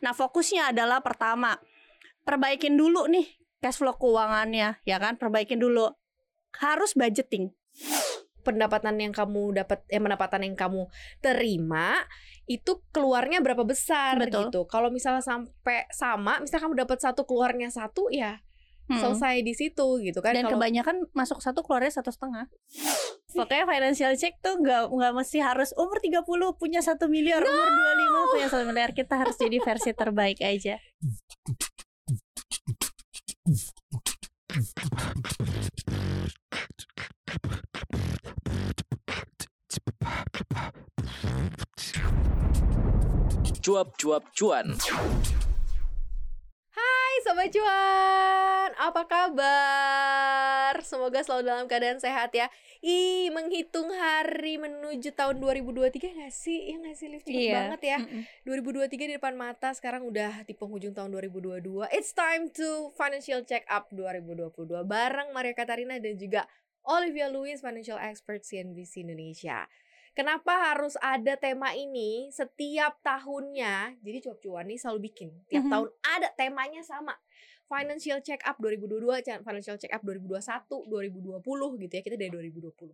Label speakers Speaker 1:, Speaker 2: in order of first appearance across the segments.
Speaker 1: Nah, fokusnya adalah pertama, perbaikin dulu nih cash flow keuangannya, ya kan? Perbaikin dulu. Harus budgeting.
Speaker 2: pendapatan yang kamu dapat eh pendapatan yang kamu terima itu keluarnya berapa besar
Speaker 1: Betul.
Speaker 2: gitu. Kalau misalnya sampai sama, misal kamu dapat satu keluarnya satu ya
Speaker 1: Hmm.
Speaker 2: selesai di situ gitu kan.
Speaker 1: Dan
Speaker 2: Kalau-
Speaker 1: kebanyakan masuk satu keluarnya satu setengah. Pokoknya financial check tuh nggak nggak mesti harus umur 30 punya satu miliar, umur 25 punya satu miliar. Kita harus jadi versi terbaik aja.
Speaker 3: Cuap-cuap cuan.
Speaker 2: Hai Sobat Cuan, apa kabar? Semoga selalu dalam keadaan sehat ya Ih, menghitung hari menuju tahun 2023 gak sih? Ya gak sih, Liv? Cepet
Speaker 1: Iya.
Speaker 2: banget ya
Speaker 1: Mm-mm.
Speaker 2: 2023 di depan mata, sekarang udah di penghujung tahun 2022 It's time to Financial Check Up 2022 Bareng Maria Katarina dan juga Olivia Louis, Financial Expert CNBC Indonesia Kenapa harus ada tema ini setiap tahunnya? Jadi cuap-cuan nih selalu bikin tiap
Speaker 1: Mhm.
Speaker 2: tahun ada temanya sama. Financial Check Up 2022, Chan- Financial Check Up 2021, 2020 gitu ya. Kita dari 2020.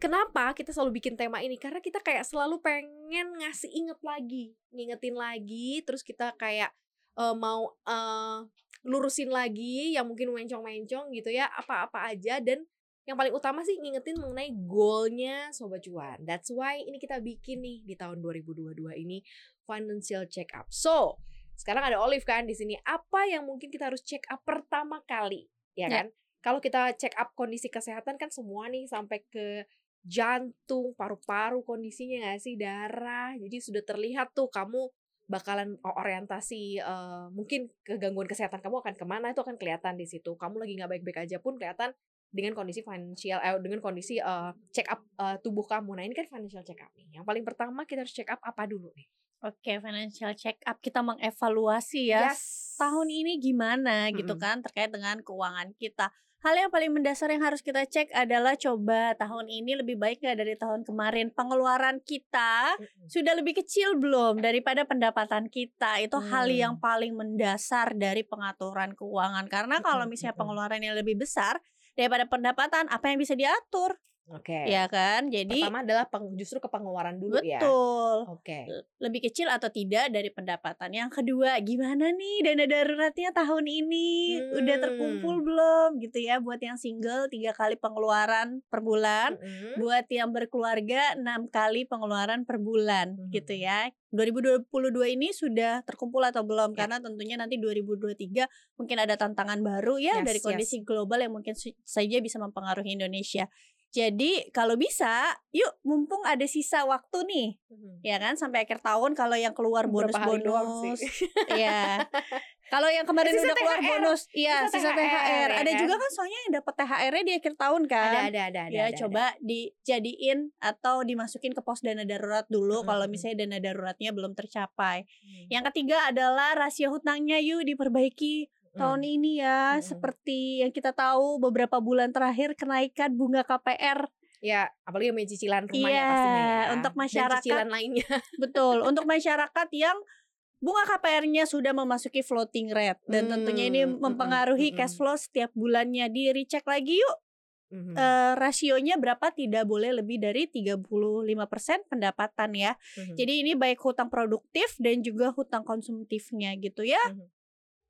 Speaker 2: Kenapa kita selalu bikin tema ini? Karena kita kayak selalu pengen ngasih inget lagi, ngingetin lagi, terus kita kayak eh, mau eh, lurusin lagi yang mungkin mencong-mencong gitu ya, apa-apa aja dan yang paling utama sih ngingetin mengenai goalnya Sobat Cuan. That's why ini kita bikin nih di tahun 2022 ini financial check up. So, sekarang ada Olive kan di sini. Apa yang mungkin kita harus check up pertama kali, ya
Speaker 1: Ya.
Speaker 2: kan? Kalau kita check up kondisi kesehatan kan semua nih sampai ke jantung, paru-paru kondisinya nggak sih darah. Jadi sudah terlihat tuh kamu bakalan orientasi eh, mungkin kegangguan kesehatan kamu akan ke mana itu akan kelihatan di situ. Kamu lagi nggak baik-baik aja pun kelihatan dengan kondisi financial eh, dengan kondisi eh, check up eh, tubuh kamu. Nah, ini kan financial check up nih. Yang paling pertama kita harus check up apa dulu nih?
Speaker 1: Oke, financial check up kita mengevaluasi ya.
Speaker 2: Yes.
Speaker 1: Tahun ini gimana gitu
Speaker 2: Mm-mm.
Speaker 1: kan terkait dengan keuangan kita. Hal yang paling mendasar yang harus kita cek adalah coba tahun ini lebih baik nggak dari tahun kemarin. Pengeluaran kita sudah lebih kecil belum daripada pendapatan kita. Itu hal
Speaker 2: Hmm.
Speaker 1: yang paling mendasar dari pengaturan keuangan. Karena kalau misalnya
Speaker 2: mm-mm.
Speaker 1: pengeluarannya lebih besar daripada pendapatan, apa yang bisa diatur?
Speaker 2: Oke.
Speaker 1: Ya kan? Jadi
Speaker 2: Pertama adalah peng- justru ke pengeluaran dulu ya.
Speaker 1: betul
Speaker 2: Oke.
Speaker 1: lebih kecil atau tidak dari pendapatan. Yang kedua, gimana nih dana daruratnya tahun ini udah
Speaker 2: Hmm.
Speaker 1: terkumpul belum gitu ya buat yang single tiga kali pengeluaran per bulan,
Speaker 2: Mm-mm.
Speaker 1: buat yang berkeluarga enam kali pengeluaran per bulan
Speaker 2: Hmm.
Speaker 1: gitu ya. 2022 ini sudah terkumpul atau belum?
Speaker 2: Ya.
Speaker 1: Karena tentunya nanti 2023 mungkin ada tantangan baru ya
Speaker 2: Yes,
Speaker 1: dari
Speaker 2: yes.
Speaker 1: kondisi global yang mungkin saja bisa mempengaruhi Indonesia. Jadi kalau bisa, yuk mumpung ada sisa waktu nih
Speaker 2: Mhm.
Speaker 1: ya kan sampai akhir tahun kalau yang keluar bonus-bonus ya kalau yang kemarin
Speaker 2: Sisa
Speaker 1: udah keluar
Speaker 2: THR.
Speaker 1: bonus iya
Speaker 2: Sisa
Speaker 1: sisa
Speaker 2: THR,
Speaker 1: THR,
Speaker 2: ya
Speaker 1: ada
Speaker 2: kan?
Speaker 1: juga kan soalnya yang dapat THR-nya di akhir tahun kan
Speaker 2: Ada ada ada ada.
Speaker 1: ya
Speaker 2: ada,
Speaker 1: coba dijadiin atau dimasukin ke pos dana darurat dulu
Speaker 2: Mm-mm,
Speaker 1: kalau
Speaker 2: mm-mm.
Speaker 1: misalnya dana daruratnya belum tercapai
Speaker 2: ada.
Speaker 1: yang ketiga adalah rasio hutangnya yuk diperbaiki tahun
Speaker 2: Hmm.
Speaker 1: ini ya
Speaker 2: Mm-mm.
Speaker 1: seperti yang kita tahu beberapa bulan terakhir kenaikan bunga KPR
Speaker 2: Ya, apalagi yang cicilan rumah ya
Speaker 1: Iya,
Speaker 2: pastinya ya.
Speaker 1: untuk
Speaker 2: Dan
Speaker 1: masyarakat
Speaker 2: cicilan lainnya.
Speaker 1: Betul, untuk masyarakat yang bunga KPR-nya sudah memasuki floating rate dan tentunya ini
Speaker 2: Hmm, mm-mm,
Speaker 1: mempengaruhi cash flow setiap bulannya. Di recheck lagi yuk
Speaker 2: Mhm.
Speaker 1: eh, rasionya berapa tidak boleh lebih dari 35% pendapatan ya.
Speaker 2: Mhm.
Speaker 1: Jadi ini baik hutang produktif dan juga hutang konsumtifnya gitu ya.
Speaker 2: Mhm.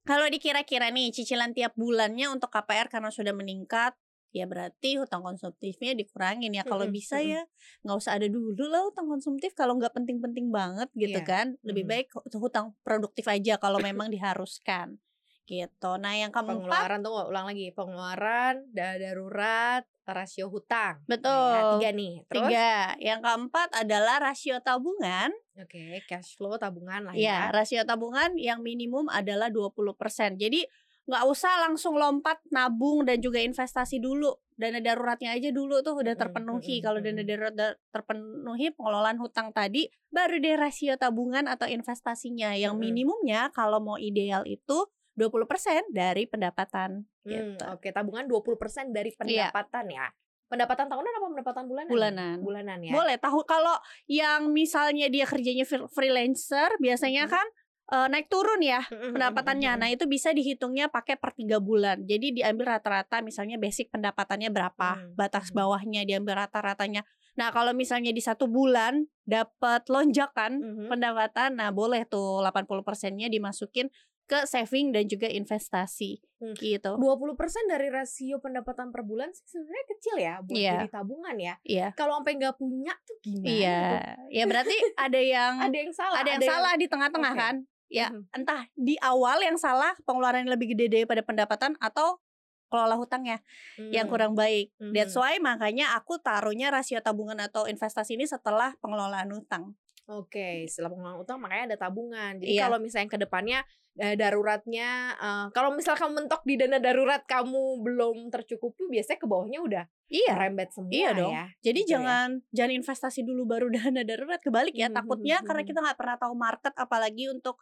Speaker 1: Kalau dikira-kira nih cicilan tiap bulannya untuk KPR karena sudah meningkat ya berarti hutang konsumtifnya dikurangin ya. Kalau bisa ya nggak usah ada dulu lah hutang konsumtif kalau nggak penting-penting banget gitu
Speaker 2: Iya,
Speaker 1: kan. Lebih baik hu- hutang produktif aja kalau memang diharuskan gitu. Nah yang keempat
Speaker 2: pengeluaran tuh ulang lagi pengeluaran dana darurat rasio hutang.
Speaker 1: Betul.
Speaker 2: Nah, tiga nih. Terus?
Speaker 1: Tiga yang keempat adalah rasio tabungan.
Speaker 2: Oke cash flow tabungan lah ya
Speaker 1: ya. rasio tabungan yang minimum adalah 20% jadi nggak usah langsung lompat nabung dan juga investasi dulu. Dana daruratnya aja dulu tuh udah terpenuhi. kalau dana darurat da- terpenuhi pengelolaan hutang tadi baru deh rasio tabungan atau investasinya. Yang minimumnya kalau mau ideal itu 20% dari pendapatan
Speaker 2: Hmm,
Speaker 1: gitu.
Speaker 2: oke tabungan 20% dari
Speaker 1: Iya.
Speaker 2: pendapatan ya pendapatan tahunan apa pendapatan bulanan
Speaker 1: Bulanan.
Speaker 2: bulanan ya
Speaker 1: Boleh tahu kalau yang misalnya dia kerjanya fre- freelancer biasanya
Speaker 2: Mm-mm.
Speaker 1: kan eh, naik turun ya
Speaker 2: Mm-mm,
Speaker 1: pendapatannya.
Speaker 2: mm-mm,
Speaker 1: Nah, itu bisa dihitungnya pakai per tiga bulan. Jadi diambil rata-rata misalnya basic pendapatannya berapa,
Speaker 2: Hmm,
Speaker 1: batas
Speaker 2: hmm.
Speaker 1: bawahnya diambil rata-ratanya. Nah, kalau misalnya di satu bulan dapat lonjakan
Speaker 2: Mhm.
Speaker 1: pendapatan, nah boleh tuh 80%-nya dimasukin ke saving dan juga investasi
Speaker 2: Hmm.
Speaker 1: gitu.
Speaker 2: 20% dari rasio pendapatan per bulan sih sebenarnya kecil ya buat
Speaker 1: Iya.
Speaker 2: jadi tabungan ya.
Speaker 1: Iya.
Speaker 2: Kalau sampai nggak punya tuh gimana
Speaker 1: Iya.
Speaker 2: tuh?
Speaker 1: Ya berarti ada yang
Speaker 2: Ada yang salah.
Speaker 1: ada yang salah di tengah-tengah
Speaker 2: Oke.
Speaker 1: kan? Ya,
Speaker 2: Mhm.
Speaker 1: entah di awal yang salah pengeluaran yang lebih gede daripada pendapatan atau kelola hutangnya yang
Speaker 2: Hmm.
Speaker 1: kurang baik.
Speaker 2: Mhm.
Speaker 1: That's why makanya aku taruhnya rasio tabungan atau investasi ini setelah pengelolaan hutang.
Speaker 2: Oke, setelah pengelolaan utang makanya ada tabungan. Jadi
Speaker 1: Iya.
Speaker 2: kalau misalnya ke depannya eh, daruratnya eh, kalau misal kamu mentok di dana darurat kamu belum tercukupi biasanya ke bawahnya udah
Speaker 1: Iya.
Speaker 2: rembet semua
Speaker 1: Iya dong.
Speaker 2: ya.
Speaker 1: Jadi
Speaker 2: gitu ya.
Speaker 1: jangan jangan investasi dulu baru dana darurat kebalik ya.
Speaker 2: Mhm,
Speaker 1: Takutnya
Speaker 2: mhm,
Speaker 1: karena
Speaker 2: mhm.
Speaker 1: kita nggak pernah tahu market apalagi untuk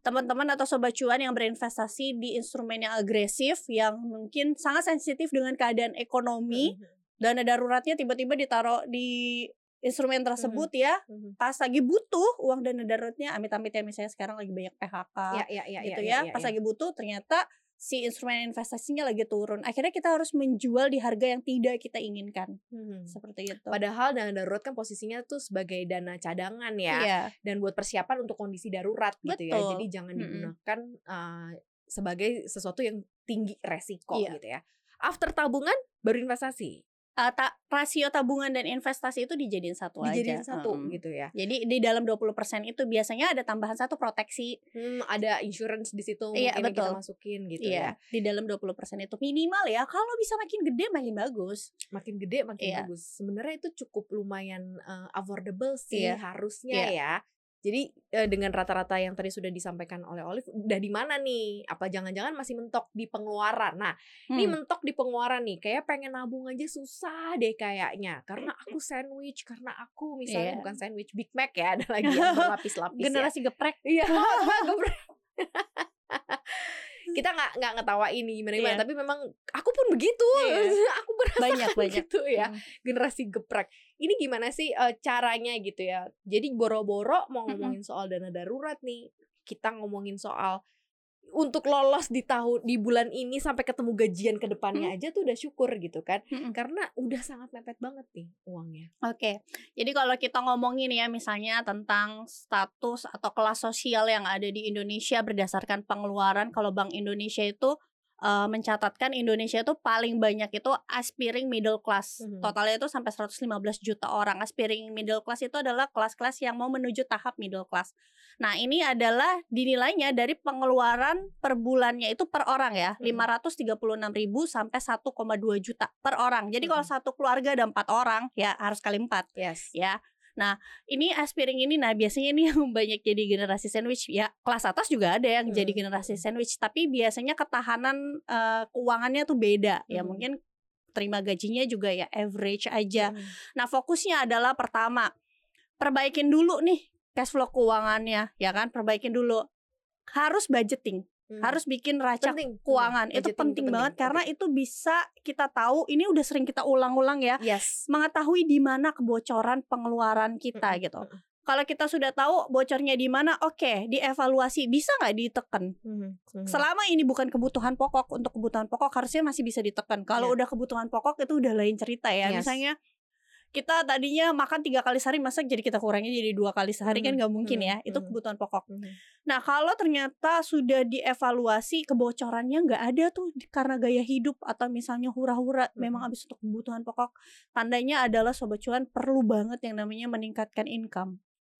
Speaker 1: teman-teman atau sobat cuan yang berinvestasi di instrumen yang agresif yang mungkin sangat sensitif dengan keadaan ekonomi
Speaker 2: Mhm,
Speaker 1: dana daruratnya tiba-tiba ditaruh di instrumen tersebut ya
Speaker 2: mhm.
Speaker 1: pas lagi butuh uang dana daruratnya amit-amit ya misalnya sekarang lagi banyak PHK
Speaker 2: Ya, ya, ya,
Speaker 1: gitu
Speaker 2: ya,
Speaker 1: ya, pas lagi butuh ternyata si instrumen investasinya lagi turun akhirnya kita harus menjual di harga yang tidak kita inginkan
Speaker 2: Mhm.
Speaker 1: seperti itu
Speaker 2: Padahal dana darurat kan posisinya tuh sebagai dana cadangan ya
Speaker 1: Iya.
Speaker 2: dan buat persiapan untuk kondisi darurat gitu ya.
Speaker 1: Betul.
Speaker 2: Jadi jangan
Speaker 1: Mm-mm.
Speaker 2: digunakan uh, sebagai sesuatu yang tinggi resiko
Speaker 1: Iya.
Speaker 2: gitu ya. After tabungan baru investasi.
Speaker 1: Eh, ta- rasio tabungan dan investasi itu dijadiin satu
Speaker 2: Dijadiin
Speaker 1: aja
Speaker 2: satu
Speaker 1: Mm-mm.
Speaker 2: gitu ya.
Speaker 1: jadi di dalam 20% itu biasanya ada tambahan satu proteksi
Speaker 2: Hmm, ada insurance di situ
Speaker 1: Iya,
Speaker 2: mungkin yang kita
Speaker 1: betul.
Speaker 2: masukin gitu
Speaker 1: iya
Speaker 2: ya.
Speaker 1: di dalam 20% itu minimal ya kalau bisa makin gede makin bagus
Speaker 2: Makin gede makin
Speaker 1: Iya.
Speaker 2: bagus. Sebenarnya itu cukup lumayan uh, affordable sih
Speaker 1: Iya.
Speaker 2: harusnya
Speaker 1: Iya.
Speaker 2: ya. Jadi eh, dengan rata-rata yang tadi sudah disampaikan oleh Olive udah di mana nih? Apa jangan-jangan masih mentok di pengeluaran? Nah, Ini
Speaker 1: Hmm.
Speaker 2: mentok di pengeluaran nih, kayak pengen nabung aja susah deh kayaknya. Karena aku sandwich, karena aku misalnya
Speaker 1: Iya.
Speaker 2: bukan sandwich Big Mac ya, ada lagi yang berlapis-lapis ya.
Speaker 1: generasi geprek
Speaker 2: Iya, geprek. Kita nggak nggak ngetawain nih gimana gimana,
Speaker 1: Iya.
Speaker 2: tapi memang aku pun begitu.
Speaker 1: Iya.
Speaker 2: aku berasa
Speaker 1: banyak banyak
Speaker 2: gitu ya,
Speaker 1: Hmm.
Speaker 2: generasi geprek. Ini gimana sih eh, caranya gitu ya? Jadi boro-boro mau ngomongin soal dana darurat nih, kita ngomongin soal untuk lolos di tahun di bulan ini sampai ketemu gajian ke depannya aja tuh udah syukur gitu kan.
Speaker 1: Mm-mm.
Speaker 2: Karena udah sangat mepet banget nih uangnya.
Speaker 1: Oke, jadi kalau kita ngomongin ya misalnya tentang status atau kelas sosial yang ada di Indonesia berdasarkan pengeluaran, kalau Bank Indonesia itu eh, mencatatkan Indonesia itu paling banyak itu aspiring middle class.
Speaker 2: Mhm.
Speaker 1: Totalnya itu sampai 115 juta orang. Aspiring middle class itu adalah kelas-kelas yang mau menuju tahap middle class. Nah, ini adalah dinilainya dari pengeluaran per bulannya itu per orang ya,
Speaker 2: Mhm.
Speaker 1: 536.000 sampai 1,2 juta per orang. Jadi kalau
Speaker 2: Mhm.
Speaker 1: satu keluarga ada empat orang, ya harus kali empat
Speaker 2: Yes.
Speaker 1: ya. Nah, ini aspiring ini nah biasanya ini yang banyak jadi generasi sandwich. Ya, kelas atas juga ada yang jadi
Speaker 2: Hmm.
Speaker 1: generasi sandwich, tapi biasanya ketahanan eh, keuangannya tuh beda. Ya,
Speaker 2: Hmm.
Speaker 1: mungkin terima gajinya juga ya average aja.
Speaker 2: Hmm.
Speaker 1: Nah, fokusnya adalah pertama, perbaikin dulu nih cash flow keuangannya, ya kan? Perbaikin dulu. Harus budgeting,
Speaker 2: Hmm.
Speaker 1: harus bikin raca
Speaker 2: penting.
Speaker 1: keuangan.
Speaker 2: Hmm,
Speaker 1: Itu
Speaker 2: budgeting
Speaker 1: penting banget karena itu bisa kita tahu ini udah sering kita ulang-ulang ya
Speaker 2: yes.
Speaker 1: mengetahui di mana kebocoran pengeluaran kita
Speaker 2: Mm-mm,
Speaker 1: gitu. Kalau kita sudah tahu bocornya di mana, oke, dievaluasi bisa nggak ditekan.
Speaker 2: Mhm, mhm.
Speaker 1: Selama ini bukan kebutuhan pokok, untuk kebutuhan pokok harusnya masih bisa ditekan. Kalau
Speaker 2: Iya.
Speaker 1: udah kebutuhan pokok itu udah lain cerita ya.
Speaker 2: Yes.
Speaker 1: Misalnya kita tadinya makan tiga kali sehari, masa jadi kita kurangnya jadi dua kali sehari kan
Speaker 2: Mhm,
Speaker 1: nggak mungkin
Speaker 2: mhm,
Speaker 1: ya. Itu
Speaker 2: mhm.
Speaker 1: kebutuhan pokok.
Speaker 2: Mhm.
Speaker 1: Nah kalau ternyata sudah dievaluasi kebocorannya nggak ada tuh karena gaya hidup atau misalnya hura-hura memang
Speaker 2: Mhm.
Speaker 1: habis untuk kebutuhan pokok, tandanya adalah sobat cuan perlu banget yang namanya meningkatkan income.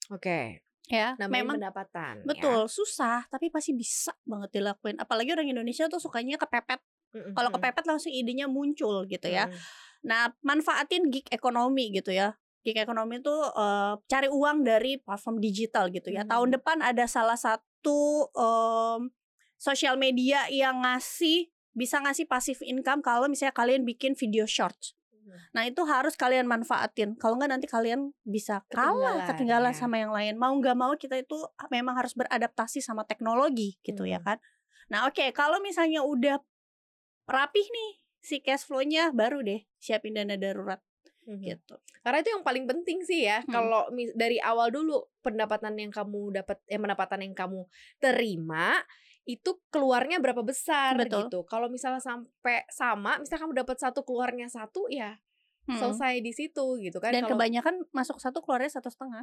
Speaker 2: Oke.
Speaker 1: Ya,
Speaker 2: Namanya
Speaker 1: memang
Speaker 2: pendapatan. ya.
Speaker 1: betul susah tapi pasti bisa banget dilakuin. Apalagi orang Indonesia tuh sukanya kepepet.
Speaker 2: Mhm,
Speaker 1: Kalau
Speaker 2: mhm.
Speaker 1: kepepet langsung idenya muncul gitu ya.
Speaker 2: Mhm.
Speaker 1: Nah, manfaatin gig ekonomi gitu ya. Gig ekonomi itu eh, cari uang dari platform digital gitu ya.
Speaker 2: Mhm.
Speaker 1: Tahun depan ada salah satu em, sosial media yang ngasih bisa ngasih passive income kalau misalnya kalian bikin video short.
Speaker 2: Mhm.
Speaker 1: Nah, itu harus kalian manfaatin. Kalau nggak nanti kalian bisa kalah,
Speaker 2: Ketinggalan,
Speaker 1: ketinggalan
Speaker 2: ya.
Speaker 1: sama yang lain. Mau nggak mau kita itu memang harus beradaptasi sama teknologi gitu ya
Speaker 2: Mhm.
Speaker 1: kan. Nah, oke, kalau misalnya udah rapih nih si cash flow-nya baru deh siapin dana darurat.
Speaker 2: Mhm.
Speaker 1: gitu.
Speaker 2: Karena itu yang paling penting sih ya.
Speaker 1: Hmm.
Speaker 2: Kalau mis- dari awal dulu pendapatan yang kamu dapat eh pendapatan yang kamu terima itu keluarnya berapa besar
Speaker 1: Betul.
Speaker 2: gitu. Kalau misalnya sampai sama, misalnya kamu dapat satu keluarnya satu ya
Speaker 1: Mm.
Speaker 2: selesai di situ gitu kan.
Speaker 1: Dan
Speaker 2: Kalau
Speaker 1: kebanyakan masuk satu keluarnya satu setengah.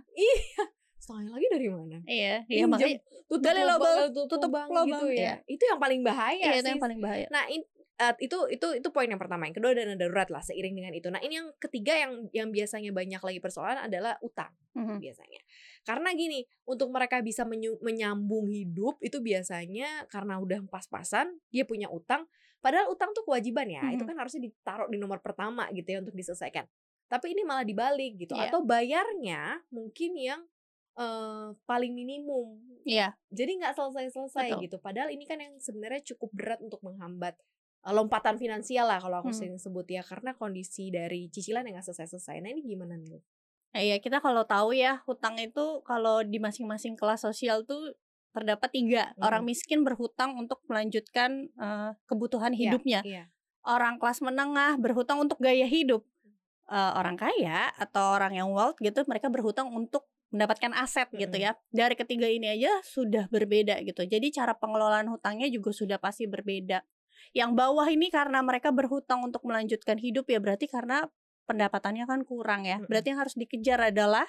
Speaker 2: setengah lagi dari mana?
Speaker 1: Iya, iya makanya
Speaker 2: tutup
Speaker 1: gali
Speaker 2: lubang,
Speaker 1: lubang,
Speaker 2: tutup,
Speaker 1: tutup
Speaker 2: lubang gitu ya.
Speaker 1: iya.
Speaker 2: Itu yang paling bahaya
Speaker 1: iya, itu
Speaker 2: sih.
Speaker 1: yang paling bahaya.
Speaker 2: Nah, in- eh, itu itu itu poin yang pertama. Yang kedua dana darurat lah seiring dengan itu. Nah, ini yang ketiga yang yang biasanya banyak lagi persoalan adalah utang
Speaker 1: Mhm.
Speaker 2: biasanya. Karena gini, untuk mereka bisa menyu- menyambung hidup itu biasanya karena udah pas-pasan dia punya utang. Padahal utang tuh kewajiban ya. Itu
Speaker 1: Mhm.
Speaker 2: kan harusnya ditaruh di nomor pertama gitu ya untuk diselesaikan. Tapi ini malah dibalik gitu.
Speaker 1: Iya.
Speaker 2: Atau bayarnya mungkin yang eh, paling minimum.
Speaker 1: Iya,
Speaker 2: Jadi nggak selesai-selesai gitu. Padahal ini kan yang sebenarnya cukup berat untuk menghambat lompatan finansial lah kalau aku
Speaker 1: Hmm.
Speaker 2: sering sebut ya karena kondisi dari cicilan yang nggak selesai-selesai. Nah ini gimana nih?
Speaker 1: Nah, Iya, kita kalau tahu ya hutang itu kalau di masing-masing kelas sosial tuh terdapat tiga
Speaker 2: Mhm.
Speaker 1: orang miskin berhutang untuk melanjutkan eh, kebutuhan
Speaker 2: Iya,
Speaker 1: hidupnya.
Speaker 2: Iya.
Speaker 1: Orang kelas menengah berhutang untuk gaya hidup. Eh, orang kaya atau orang yang wealth gitu mereka berhutang untuk mendapatkan aset gitu
Speaker 2: Mhm.
Speaker 1: ya. Dari ketiga ini aja sudah berbeda gitu. Jadi cara pengelolaan hutangnya juga sudah pasti berbeda. Yang bawah ini karena mereka berhutang untuk melanjutkan hidup ya berarti karena pendapatannya kan kurang ya. Berarti yang harus dikejar adalah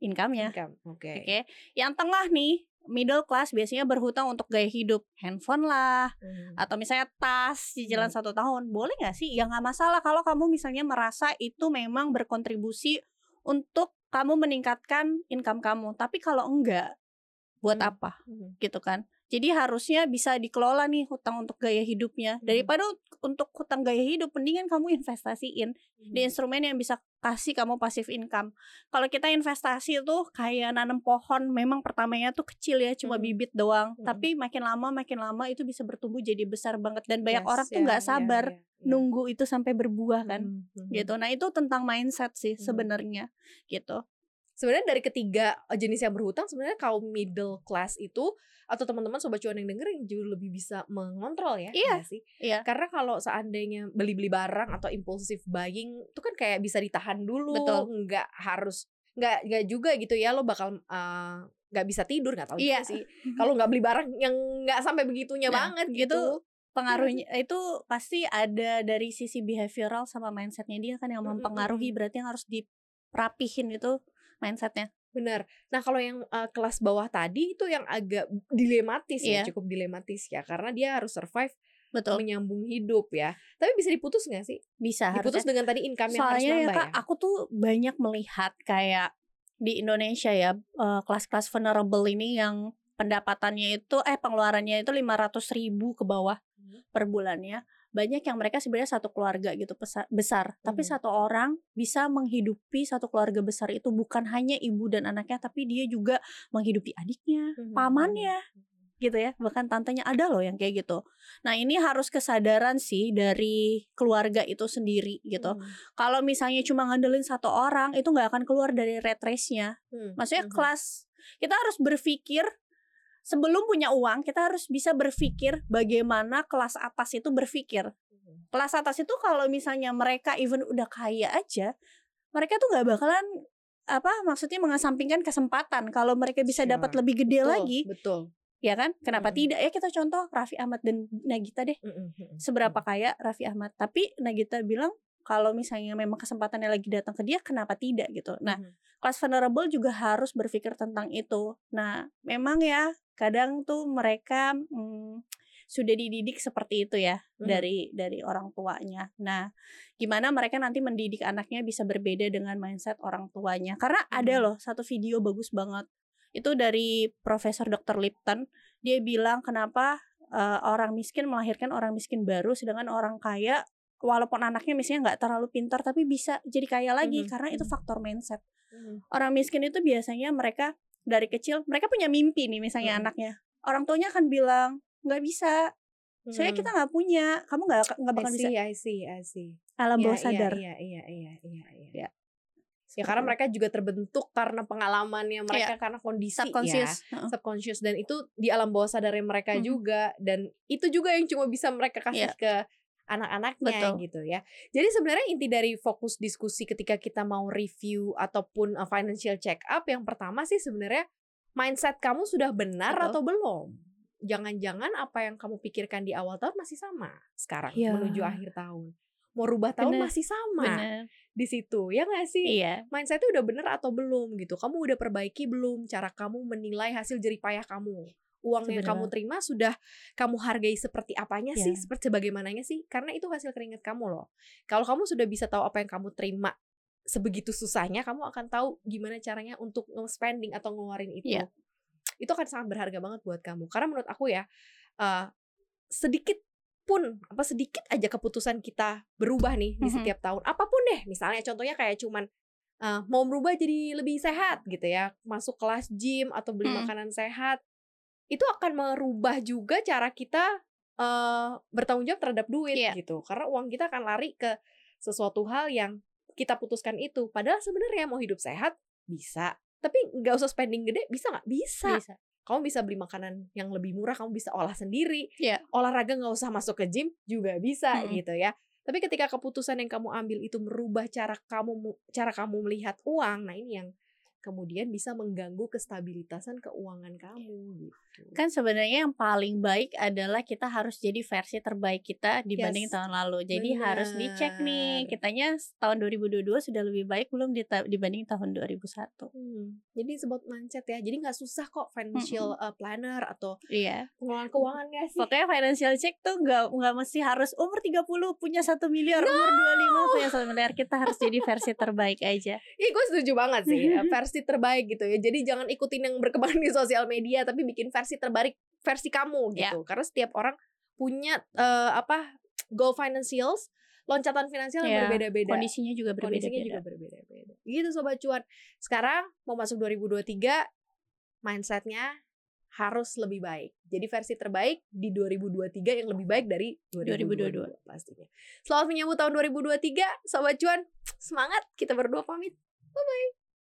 Speaker 1: income-nya.
Speaker 2: Income. Oke.
Speaker 1: Oke. Yang tengah nih middle class biasanya berhutang untuk gaya hidup, handphone lah,
Speaker 2: Hmm.
Speaker 1: atau misalnya tas cicilan
Speaker 2: Hmm.
Speaker 1: satu tahun boleh nggak sih ya nggak masalah kalau kamu misalnya merasa itu memang berkontribusi untuk kamu meningkatkan income kamu tapi kalau enggak buat
Speaker 2: Hmm.
Speaker 1: apa
Speaker 2: Hmm.
Speaker 1: gitu kan jadi harusnya bisa dikelola nih hutang untuk gaya hidupnya
Speaker 2: Hmm.
Speaker 1: daripada untuk hutang gaya hidup mendingan kamu investasiin di
Speaker 2: Hmm.
Speaker 1: instrumen yang bisa kasih kamu passive income. Kalau kita investasi tuh kayak nanam pohon, memang pertamanya tuh kecil ya, cuma
Speaker 2: Mhm.
Speaker 1: bibit doang. Tapi makin lama makin lama itu bisa bertumbuh jadi besar banget dan banyak
Speaker 2: Yes,
Speaker 1: orang tuh
Speaker 2: ya,
Speaker 1: nggak
Speaker 2: ya,
Speaker 1: sabar
Speaker 2: ya, ya.
Speaker 1: nunggu itu sampai berbuah kan.
Speaker 2: Hmm, hmm, hmm.
Speaker 1: Gitu. Nah, itu tentang mindset sih sebenarnya gitu.
Speaker 2: Sebenarnya dari ketiga eh, jenis yang berhutang sebenarnya kaum middle class itu atau teman-teman sobat cuan yang denger yang jauh lebih bisa mengontrol ya,
Speaker 1: Iya,
Speaker 2: sih?
Speaker 1: iya.
Speaker 2: Karena kalau seandainya beli-beli barang atau impulsif buying itu kan kayak bisa ditahan dulu,
Speaker 1: Betul.
Speaker 2: nggak harus nggak nggak juga gitu ya lo bakal eh, nggak bisa tidur nggak tahu
Speaker 1: Iya.
Speaker 2: sih. Kalau nggak beli barang yang nggak sampai begitunya
Speaker 1: Nah,
Speaker 2: banget
Speaker 1: gitu.
Speaker 2: gitu.
Speaker 1: Pengaruhnya itu pasti ada dari sisi behavioral sama mindsetnya dia kan yang
Speaker 2: Mm, mm,
Speaker 1: mempengaruhi
Speaker 2: mm.
Speaker 1: berarti yang harus dirapihin itu mindsetnya.
Speaker 2: Benar. Nah, kalau yang eh, kelas bawah tadi itu yang agak dilematis ya,
Speaker 1: Iya.
Speaker 2: cukup dilematis ya karena dia harus survive
Speaker 1: Betul.
Speaker 2: menyambung hidup ya. Tapi bisa diputus nggak sih?
Speaker 1: Bisa
Speaker 2: Diputus
Speaker 1: harusnya.
Speaker 2: dengan tadi income yang harus
Speaker 1: Soalnya ya
Speaker 2: nambah
Speaker 1: kak,
Speaker 2: ya.
Speaker 1: aku tuh banyak melihat kayak di Indonesia ya kelas-kelas vulnerable ini yang pendapatannya itu eh pengeluarannya itu 500 ribu ke bawah
Speaker 2: Hmm.
Speaker 1: per bulannya. Banyak yang mereka sebenarnya satu keluarga gitu besar, tapi
Speaker 2: Hmm.
Speaker 1: satu orang bisa menghidupi satu keluarga besar itu bukan hanya ibu dan anaknya, tapi dia juga menghidupi adiknya,
Speaker 2: Mhm,
Speaker 1: pamannya
Speaker 2: mhm.
Speaker 1: gitu ya bahkan tantenya ada loh yang kayak gitu nah ini harus kesadaran sih dari keluarga itu sendiri gitu
Speaker 2: Hmm,
Speaker 1: kalau misalnya cuma ngandelin satu orang itu nggak akan keluar dari red race-nya
Speaker 2: hmm,
Speaker 1: maksudnya
Speaker 2: mhm.
Speaker 1: kelas kita harus berpikir sebelum punya uang kita harus bisa berpikir bagaimana kelas atas itu berpikir
Speaker 2: Mhm.
Speaker 1: kelas atas itu kalau misalnya mereka even udah kaya aja mereka tuh nggak bakalan apa maksudnya mengesampingkan kesempatan kalau mereka bisa dapat
Speaker 2: Sure.
Speaker 1: lebih gede
Speaker 2: Betul,
Speaker 1: lagi
Speaker 2: Betul.
Speaker 1: ya kan kenapa
Speaker 2: Mm-mm.
Speaker 1: tidak ya kita contoh Raffi Ahmad dan Nagita deh
Speaker 2: Mhm, mhm,
Speaker 1: seberapa kaya Raffi Ahmad tapi Nagita bilang kalau misalnya memang kesempatannya lagi datang ke dia kenapa tidak gitu nah
Speaker 2: Mhm.
Speaker 1: kelas vulnerable juga harus berpikir tentang itu nah memang ya kadang tuh mereka hmm, sudah dididik seperti itu ya
Speaker 2: Mhm.
Speaker 1: dari dari orang tuanya nah gimana mereka nanti mendidik anaknya bisa berbeda dengan mindset orang tuanya karena ada
Speaker 2: Mhm.
Speaker 1: loh satu video bagus banget itu dari Profesor Dr. Lipton dia bilang kenapa eh, orang miskin melahirkan orang miskin baru sedangkan orang kaya walaupun anaknya misalnya nggak terlalu pintar tapi bisa jadi kaya lagi
Speaker 2: Mhm,
Speaker 1: karena itu
Speaker 2: mhm.
Speaker 1: faktor mindset
Speaker 2: Mhm.
Speaker 1: orang miskin itu biasanya mereka dari kecil mereka punya mimpi nih misalnya
Speaker 2: Mhm.
Speaker 1: anaknya orang tuanya akan bilang nggak bisa saya
Speaker 2: Mhm.
Speaker 1: kita nggak punya kamu nggak nggak
Speaker 2: I
Speaker 1: bakal bisa
Speaker 2: see, I see, I see.
Speaker 1: alam
Speaker 2: Iya,
Speaker 1: bawah sadar
Speaker 2: Iya, iya, iya, iya, iya.
Speaker 1: Ya.
Speaker 2: Ya karena mereka juga terbentuk karena pengalamannya mereka karena kondisi ya.
Speaker 1: subconscious Heeh.
Speaker 2: subconscious dan itu di alam bawah sadarnya mereka
Speaker 1: Mhm.
Speaker 2: juga dan itu juga yang cuma bisa mereka kasih
Speaker 1: Iya.
Speaker 2: ke anak-anaknya
Speaker 1: Betul.
Speaker 2: gitu ya. Jadi sebenarnya inti dari fokus diskusi ketika kita mau review ataupun uh, financial check up yang pertama sih sebenarnya mindset kamu sudah benar
Speaker 1: Betul.
Speaker 2: atau belum. Jangan-jangan apa yang kamu pikirkan di awal tahun masih sama sekarang
Speaker 1: Iya.
Speaker 2: menuju akhir tahun. Mau rubah tahun
Speaker 1: Bener,
Speaker 2: masih sama
Speaker 1: Bener.
Speaker 2: di situ ya nggak sih?
Speaker 1: Iya.
Speaker 2: mindsetnya udah bener atau belum gitu kamu udah perbaiki belum cara kamu menilai hasil jerih payah kamu uang yang
Speaker 1: Sebenernya.
Speaker 2: kamu terima sudah kamu hargai seperti apanya sih
Speaker 1: Ya.
Speaker 2: seperti sebagaimananya sih karena itu hasil keringat kamu loh kalau kamu sudah bisa tahu apa yang kamu terima sebegitu susahnya kamu akan tahu gimana caranya untuk spending atau ngeluarin itu
Speaker 1: Ya.
Speaker 2: itu akan sangat berharga banget buat kamu karena menurut aku ya eh, sedikit pun apa sedikit aja keputusan kita berubah nih di
Speaker 1: Mhm.
Speaker 2: setiap tahun apa pun deh misalnya contohnya kayak cuman eh, mau berubah jadi lebih sehat gitu ya masuk kelas gym atau beli
Speaker 1: Mm.
Speaker 2: makanan sehat itu akan merubah juga cara kita eh bertanggung jawab terhadap duit
Speaker 1: Iya.
Speaker 2: gitu karena uang kita akan lari ke sesuatu hal yang kita putuskan itu padahal sebenarnya mau hidup sehat bisa tapi nggak usah spending gede bisa nggak bisa
Speaker 1: Bisa.
Speaker 2: kamu bisa beli makanan yang lebih murah kamu bisa olah sendiri
Speaker 1: Iya.
Speaker 2: olahraga nggak usah masuk ke gym juga bisa
Speaker 1: Mm-mm.
Speaker 2: gitu ya tapi ketika keputusan yang kamu ambil itu merubah cara kamu mu- cara kamu melihat uang nah ini yang kemudian bisa mengganggu kestabilitasan keuangan kamu gitu
Speaker 1: Kan sebenarnya yang paling baik adalah kita harus jadi versi terbaik kita dibanding
Speaker 2: Yes.
Speaker 1: tahun lalu. Jadi harus dicek nih,
Speaker 2: Benar.
Speaker 1: kitanya tahun 2022 sudah lebih baik belum dibanding tahun 2001.
Speaker 2: Hmm, jadi sebut mindset ya jadi nggak susah kok financial uh, planner atau
Speaker 1: Iya.
Speaker 2: pengelolaan keuangan nggak sih
Speaker 1: Pokoknya financial check tuh nggak nggak mesti harus umur 30 punya satu miliar, umur 25 punya satu miliar. Kita harus jadi versi terbaik aja.
Speaker 2: Ih, gue setuju banget sih eh, versi terbaik gitu ya. Jadi jangan ikutin yang berkembang di sosial media, tapi bikin versi terbaik versi kamu
Speaker 1: Ya.
Speaker 2: gitu. Karena setiap orang punya eh, apa goal financials, loncatan finansial yang
Speaker 1: Ya,
Speaker 2: berbeda-beda.
Speaker 1: Kondisinya juga
Speaker 2: Kondisinya juga
Speaker 1: berbeda-beda.
Speaker 2: berbeda-beda. Gitu sobat cuan. Sekarang mau masuk 2023, mindsetnya harus lebih baik. Jadi versi terbaik di 2023 yang lebih baik dari 2022,
Speaker 1: 2022.
Speaker 2: pastinya. Selamat menyambut tahun 2023, sobat cuan. Semangat, kita berdua pamit. Bye bye.